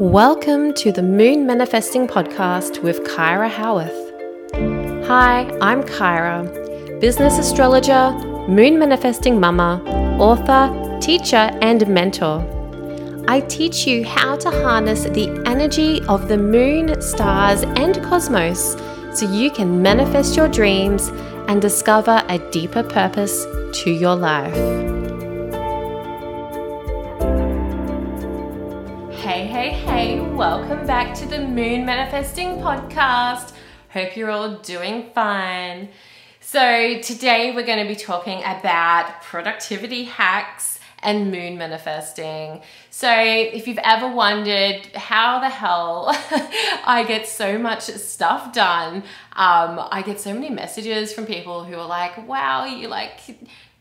Welcome to the Moon Manifesting Podcast with Kyra Howearth. Hi, I'm Kyra, business astrologer, moon manifesting mama, author, teacher, and mentor. I teach you how to harness the energy of the moon, stars, and cosmos so you can manifest your dreams and discover a deeper purpose to your life. Welcome back to the Moon Manifesting Podcast. Hope you're all doing fine. So, today we're going to be talking about productivity hacks and moon manifesting. So, if you've ever wondered how the hell I get so much stuff done, um, I get so many messages from people who are like, wow, you like,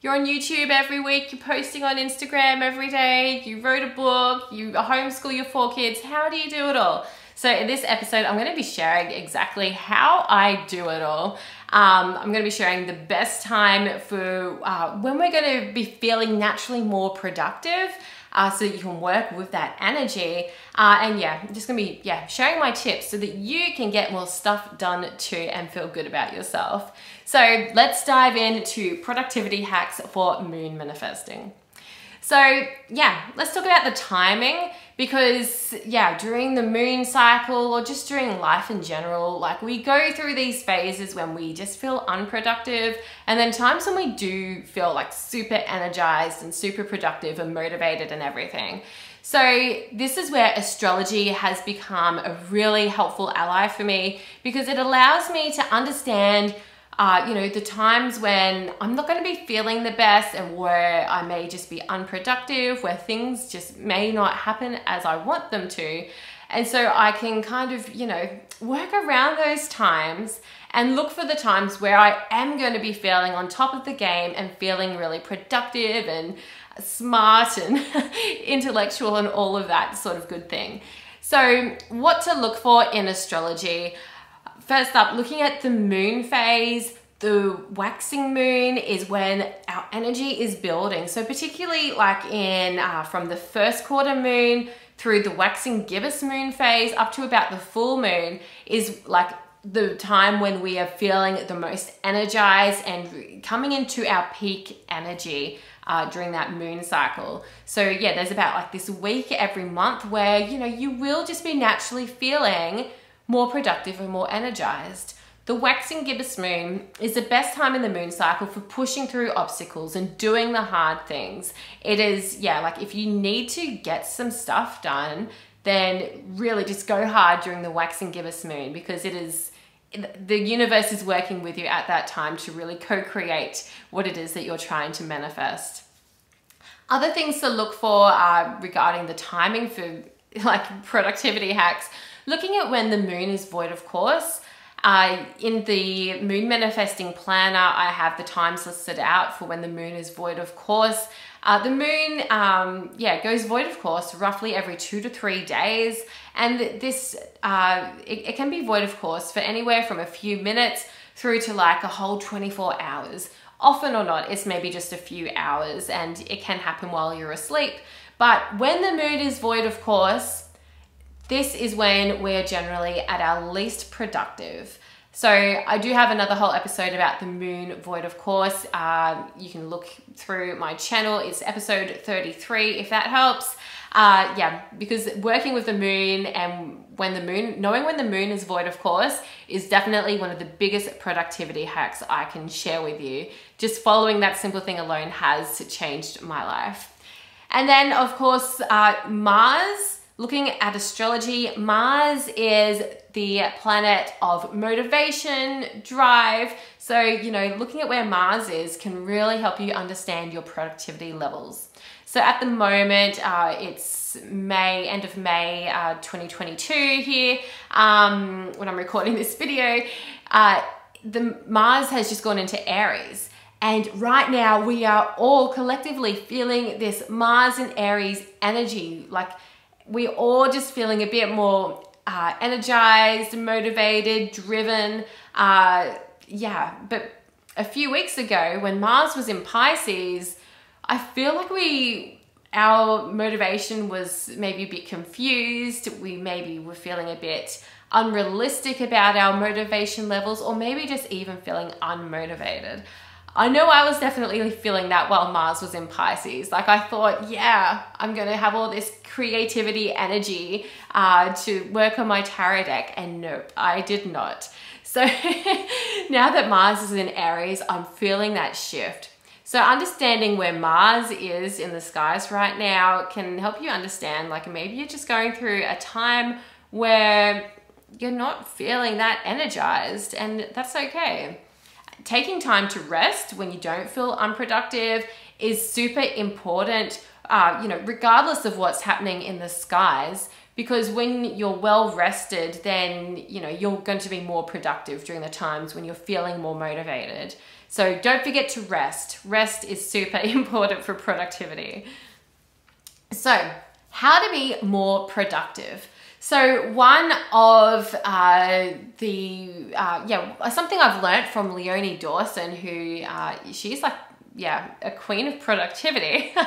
you're on YouTube every week, you're posting on Instagram every day, you wrote a book, you homeschool your four kids. How do you do it all? So, in this episode, I'm going to be sharing exactly how I do it all. Um, I'm going to be sharing the best time for uh, when we're going to be feeling naturally more productive. Uh, so that you can work with that energy. Uh, and yeah, I'm just gonna be yeah sharing my tips so that you can get more stuff done too and feel good about yourself. So let's dive into productivity hacks for moon manifesting. So, yeah, let's talk about the timing because, yeah, during the moon cycle or just during life in general, like we go through these phases when we just feel unproductive, and then times when we do feel like super energized and super productive and motivated and everything. So, this is where astrology has become a really helpful ally for me because it allows me to understand uh, you know, the times when I'm not going to be feeling the best and where I may just be unproductive, where things just may not happen as I want them to. And so I can kind of, you know, work around those times and look for the times where I am going to be feeling on top of the game and feeling really productive and smart and intellectual and all of that sort of good thing. So, what to look for in astrology? First up, looking at the moon phase, the waxing moon is when our energy is building. So, particularly like in uh, from the first quarter moon through the waxing gibbous moon phase up to about the full moon is like the time when we are feeling the most energized and coming into our peak energy uh, during that moon cycle. So yeah, there's about like this week every month where you know you will just be naturally feeling more productive and more energized. The waxing gibbous moon is the best time in the moon cycle for pushing through obstacles and doing the hard things. It is, yeah, like if you need to get some stuff done, then really just go hard during the waxing gibbous moon because it is the universe is working with you at that time to really co-create what it is that you're trying to manifest. Other things to look for are regarding the timing for like productivity hacks looking at when the moon is void of course. Uh, in the moon manifesting planner, I have the times listed out for when the moon is void of course. Uh, the moon, um, yeah, goes void of course roughly every two to three days, and this uh, it, it can be void of course for anywhere from a few minutes through to like a whole 24 hours. Often or not, it's maybe just a few hours, and it can happen while you're asleep. But when the moon is void of course, this is when we're generally at our least productive. So I do have another whole episode about the moon void, of course. Uh, you can look through my channel. It's episode 33 if that helps. Uh, yeah, because working with the moon and when the moon, knowing when the moon is void, of course, is definitely one of the biggest productivity hacks I can share with you. Just following that simple thing alone has changed my life. And then, of course, uh, Mars Looking at astrology, Mars is the planet of motivation, drive. So, you know, looking at where Mars is can really help you understand your productivity levels. So, at the moment, uh, it's May, end of May uh, 2022 here um, when I'm recording this video. Uh, the Mars has just gone into Aries. And right now, we are all collectively feeling this Mars and Aries energy. Like, we're all just feeling a bit more uh, energized, motivated, driven. Uh, yeah, but a few weeks ago when Mars was in Pisces, I feel like we our motivation was maybe a bit confused. We maybe were feeling a bit unrealistic about our motivation levels, or maybe just even feeling unmotivated. I know I was definitely feeling that while Mars was in Pisces. Like I thought, yeah, I'm gonna have all this creativity energy uh, to work on my tarot deck, and nope, I did not. So now that Mars is in Aries, I'm feeling that shift. So understanding where Mars is in the skies right now can help you understand like maybe you're just going through a time where you're not feeling that energized and that's okay. Taking time to rest when you don't feel unproductive is super important, uh, you know, regardless of what's happening in the skies because when you're well rested then you know you're going to be more productive during the times when you're feeling more motivated. So don't forget to rest. Rest is super important for productivity. So how to be more productive so one of uh, the uh, yeah something I've learned from Leonie Dawson, who uh, she's like yeah a queen of productivity.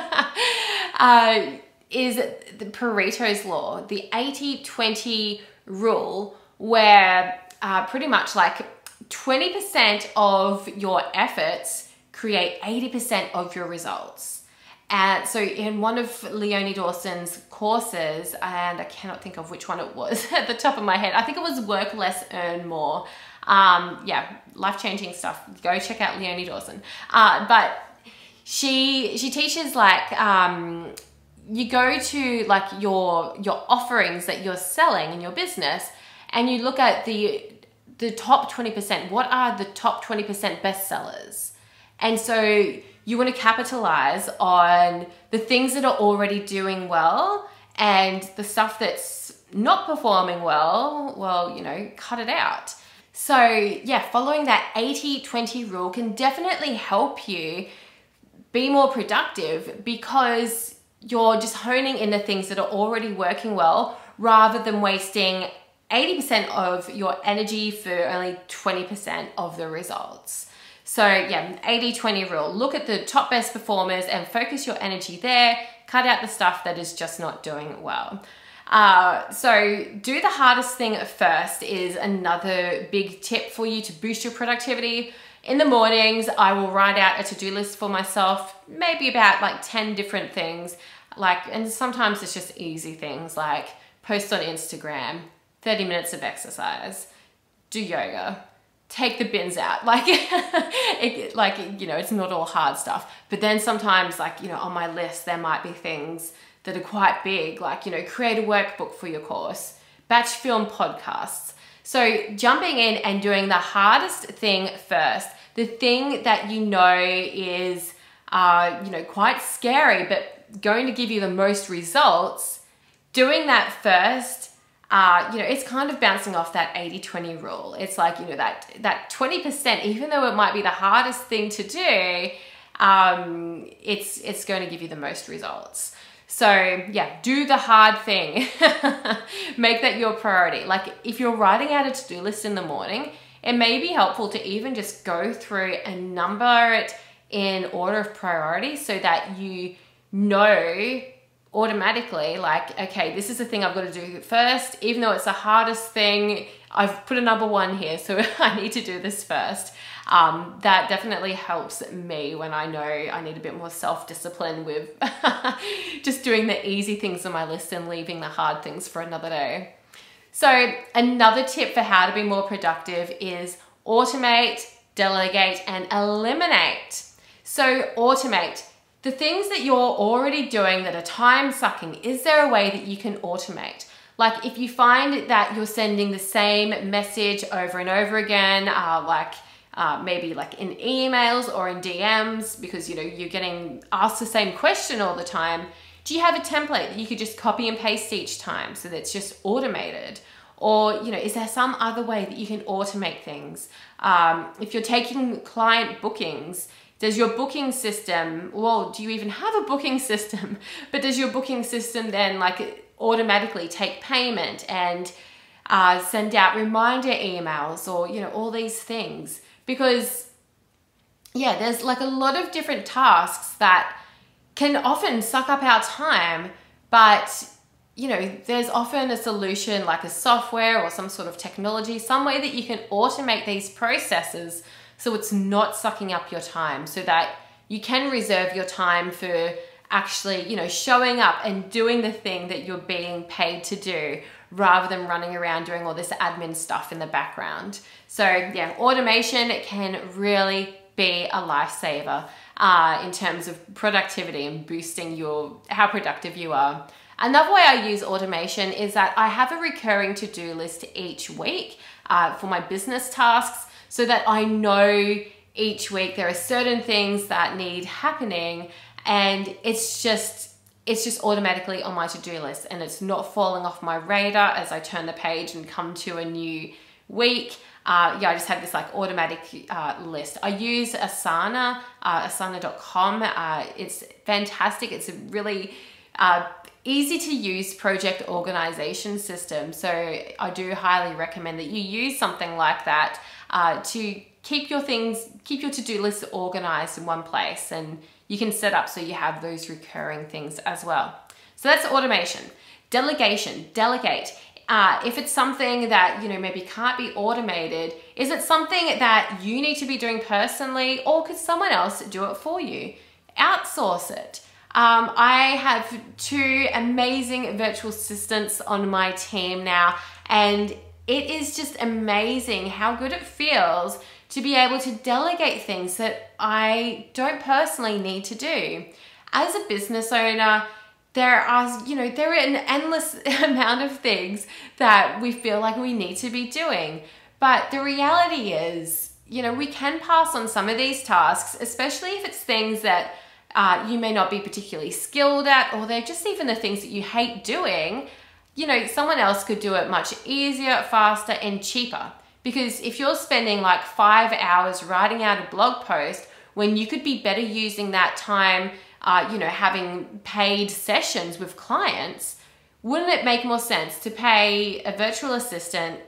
Uh, is the Pareto's law, the 80 20 rule, where uh, pretty much like 20% of your efforts create 80% of your results. And so, in one of Leonie Dawson's courses, and I cannot think of which one it was at the top of my head, I think it was Work Less, Earn More. Um, yeah, life changing stuff. Go check out Leonie Dawson. Uh, but she she teaches like um, you go to like your your offerings that you're selling in your business and you look at the the top 20% what are the top 20% bestsellers and so you want to capitalize on the things that are already doing well and the stuff that's not performing well well you know cut it out so yeah following that 80 20 rule can definitely help you be more productive because you're just honing in the things that are already working well rather than wasting 80% of your energy for only 20% of the results. So, yeah, 80 20 rule. Look at the top best performers and focus your energy there. Cut out the stuff that is just not doing well. Uh, so, do the hardest thing first is another big tip for you to boost your productivity. In the mornings, I will write out a to do list for myself, maybe about like 10 different things. Like, and sometimes it's just easy things like post on Instagram, 30 minutes of exercise, do yoga, take the bins out. Like, it, like, you know, it's not all hard stuff. But then sometimes, like, you know, on my list, there might be things that are quite big, like, you know, create a workbook for your course, batch film podcasts. So, jumping in and doing the hardest thing first the thing that you know is, uh, you know, quite scary, but going to give you the most results, doing that first, uh, you know, it's kind of bouncing off that 80-20 rule. It's like, you know, that, that 20%, even though it might be the hardest thing to do, um, it's, it's going to give you the most results. So yeah, do the hard thing. Make that your priority. Like if you're writing out a to-do list in the morning, it may be helpful to even just go through and number it in order of priority so that you know automatically like okay this is the thing i've got to do first even though it's the hardest thing. I've put a number one here so i need to do this first. Um, that definitely helps me when i know i need a bit more self-discipline with just doing the easy things on my list and leaving the hard things for another day. So, another tip for how to be more productive is automate, delegate, and eliminate. So, automate the things that you're already doing that are time sucking. Is there a way that you can automate? Like, if you find that you're sending the same message over and over again, uh, like uh, maybe like in emails or in DMs, because you know you're getting asked the same question all the time do you have a template that you could just copy and paste each time so that it's just automated? Or, you know, is there some other way that you can automate things? Um, if you're taking client bookings, does your booking system, well, do you even have a booking system? But does your booking system then like automatically take payment and uh, send out reminder emails or, you know, all these things? Because, yeah, there's like a lot of different tasks that can often suck up our time, but you know, there's often a solution like a software or some sort of technology, some way that you can automate these processes so it's not sucking up your time so that you can reserve your time for actually, you know, showing up and doing the thing that you're being paid to do rather than running around doing all this admin stuff in the background. So, yeah, automation can really be a lifesaver uh, in terms of productivity and boosting your how productive you are. Another way I use automation is that I have a recurring to do list each week uh, for my business tasks so that I know each week there are certain things that need happening and it's just it's just automatically on my to-do list and it's not falling off my radar as I turn the page and come to a new week. Uh, yeah, I just have this like automatic uh, list. I use Asana, uh, asana.com. Uh, it's fantastic. It's a really uh, easy to use project organization system. So I do highly recommend that you use something like that uh, to keep your things, keep your to-do list organized in one place and you can set up so you have those recurring things as well. So that's automation. Delegation, delegate. Uh, if it's something that you know maybe can't be automated, is it something that you need to be doing personally, or could someone else do it for you? Outsource it. Um, I have two amazing virtual assistants on my team now, and it is just amazing how good it feels to be able to delegate things that I don't personally need to do. As a business owner, there are, you know, there are an endless amount of things that we feel like we need to be doing. But the reality is, you know, we can pass on some of these tasks, especially if it's things that uh, you may not be particularly skilled at, or they're just even the things that you hate doing, you know, someone else could do it much easier, faster, and cheaper. Because if you're spending like five hours writing out a blog post when you could be better using that time, uh, you know, having paid sessions with clients, wouldn't it make more sense to pay a virtual assistant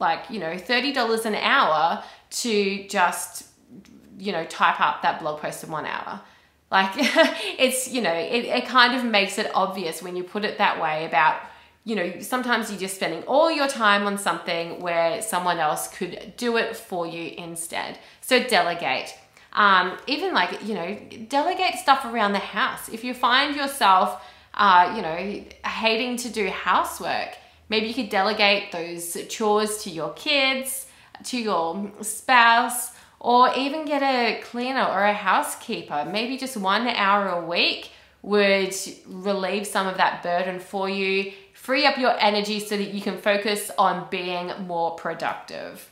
like, you know, $30 an hour to just, you know, type up that blog post in one hour? Like it's, you know, it, it kind of makes it obvious when you put it that way about, you know, sometimes you're just spending all your time on something where someone else could do it for you instead. So delegate. Um, even like, you know, delegate stuff around the house. If you find yourself, uh, you know, hating to do housework, maybe you could delegate those chores to your kids, to your spouse, or even get a cleaner or a housekeeper. Maybe just one hour a week would relieve some of that burden for you, free up your energy so that you can focus on being more productive.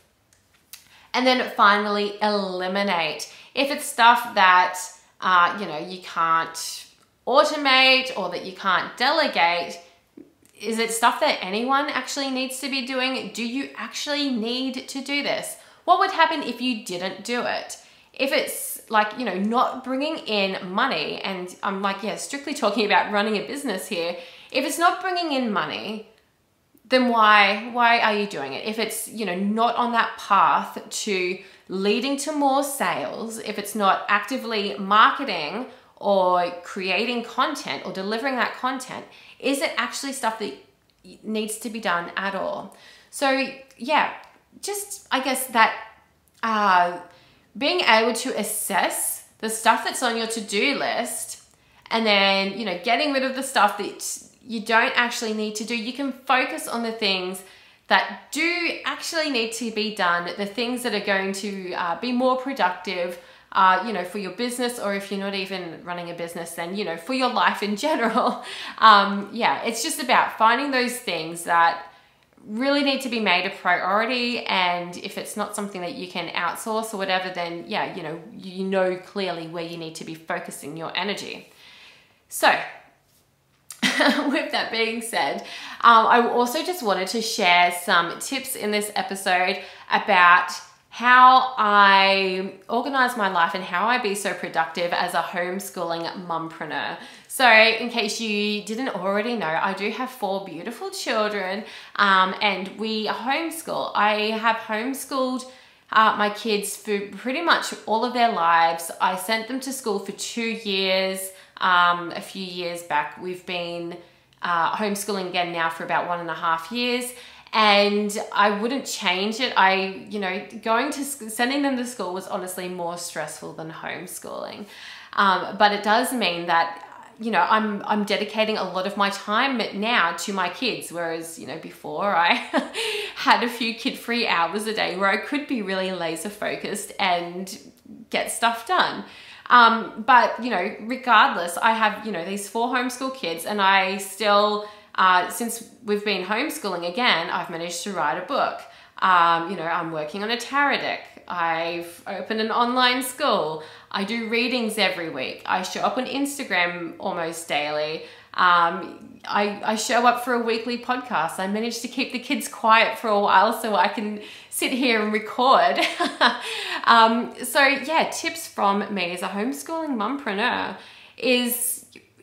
And then finally, eliminate. If it's stuff that uh, you know you can't automate or that you can't delegate, is it stuff that anyone actually needs to be doing? Do you actually need to do this? What would happen if you didn't do it? If it's like, you know, not bringing in money, and I'm like, yeah, strictly talking about running a business here. If it's not bringing in money, then why why are you doing it? If it's, you know, not on that path to leading to more sales, if it's not actively marketing or creating content or delivering that content, is it actually stuff that needs to be done at all? So, yeah, just I guess that uh, being able to assess the stuff that's on your to-do list and then you know getting rid of the stuff that you don't actually need to do. You can focus on the things that do actually need to be done the things that are going to uh, be more productive uh, you know for your business or if you're not even running a business then you know for your life in general. Um, yeah it's just about finding those things that really need to be made a priority and if it's not something that you can outsource or whatever then yeah you know you know clearly where you need to be focusing your energy. So with that being said um, i also just wanted to share some tips in this episode about how I organize my life and how I be so productive as a homeschooling mumpreneur. So, in case you didn't already know, I do have four beautiful children um, and we homeschool. I have homeschooled uh, my kids for pretty much all of their lives. I sent them to school for two years. um, a few years back. We've been uh, homeschooling again now for about one and a half years. And I wouldn't change it. I, you know, going to sending them to school was honestly more stressful than homeschooling. Um, but it does mean that you know i'm i'm dedicating a lot of my time now to my kids whereas you know before i had a few kid free hours a day where i could be really laser focused and get stuff done um, but you know regardless i have you know these four homeschool kids and i still uh, since we've been homeschooling again i've managed to write a book um, you know i'm working on a tarot deck I've opened an online school. I do readings every week. I show up on Instagram almost daily. Um, I, I show up for a weekly podcast. I managed to keep the kids quiet for a while so I can sit here and record. um, so, yeah, tips from me as a homeschooling mumpreneur is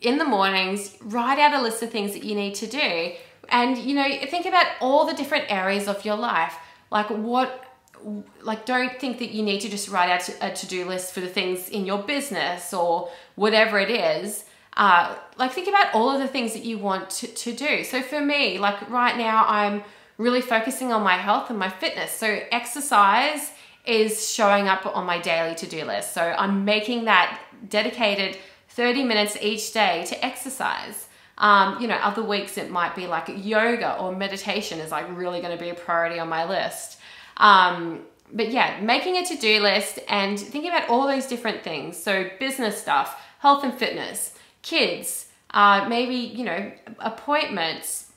in the mornings, write out a list of things that you need to do. And, you know, think about all the different areas of your life. Like, what like don't think that you need to just write out a to-do list for the things in your business or whatever it is uh, like think about all of the things that you want to, to do so for me like right now i'm really focusing on my health and my fitness so exercise is showing up on my daily to-do list so i'm making that dedicated 30 minutes each day to exercise um, you know other weeks it might be like yoga or meditation is like really going to be a priority on my list um, but yeah, making a to do list and thinking about all those different things. So, business stuff, health and fitness, kids, uh, maybe, you know, appointments,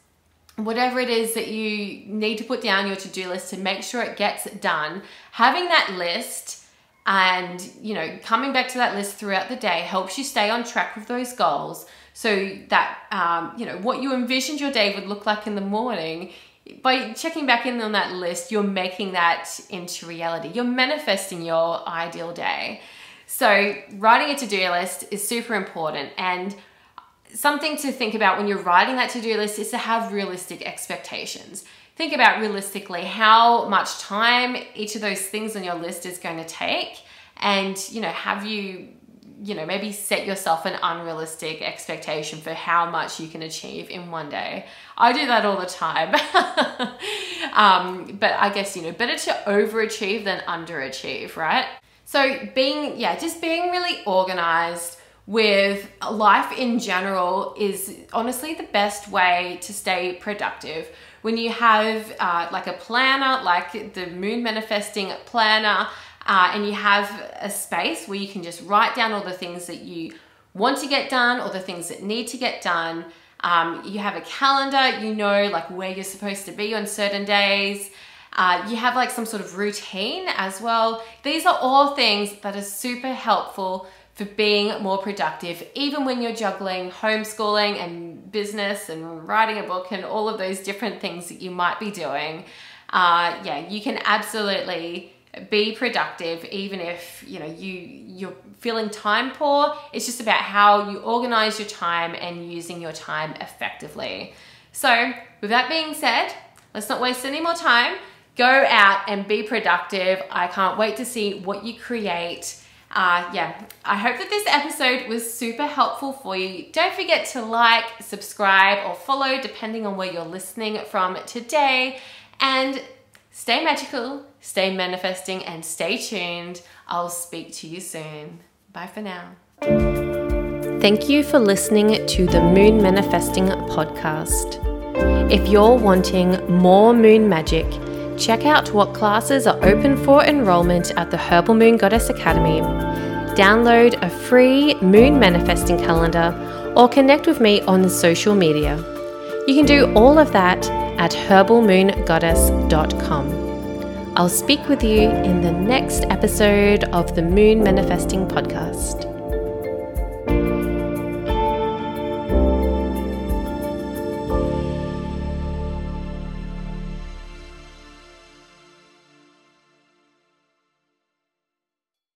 whatever it is that you need to put down your to do list to make sure it gets done. Having that list and, you know, coming back to that list throughout the day helps you stay on track with those goals so that, um, you know, what you envisioned your day would look like in the morning by checking back in on that list, you're making that into reality. You're manifesting your ideal day. So, writing a to do list is super important. And something to think about when you're writing that to do list is to have realistic expectations. Think about realistically how much time each of those things on your list is going to take. And, you know, have you you know, maybe set yourself an unrealistic expectation for how much you can achieve in one day. I do that all the time. um, but I guess, you know, better to overachieve than underachieve, right? So being, yeah, just being really organized with life in general is honestly the best way to stay productive. When you have uh, like a planner, like the Moon Manifesting Planner, uh, and you have a space where you can just write down all the things that you want to get done or the things that need to get done. Um, you have a calendar, you know, like where you're supposed to be on certain days. Uh, you have like some sort of routine as well. These are all things that are super helpful for being more productive, even when you're juggling homeschooling and business and writing a book and all of those different things that you might be doing. Uh, yeah, you can absolutely be productive even if you know you you're feeling time poor. It's just about how you organize your time and using your time effectively. So with that being said let's not waste any more time. Go out and be productive. I can't wait to see what you create uh, yeah, I hope that this episode was super helpful for you. Don't forget to like, subscribe, or follow depending on where you're listening from today. And Stay magical, stay manifesting, and stay tuned. I'll speak to you soon. Bye for now. Thank you for listening to the Moon Manifesting podcast. If you're wanting more moon magic, check out what classes are open for enrollment at the Herbal Moon Goddess Academy. Download a free moon manifesting calendar or connect with me on social media. You can do all of that at herbalmoongoddess.com. I'll speak with you in the next episode of the Moon Manifesting Podcast.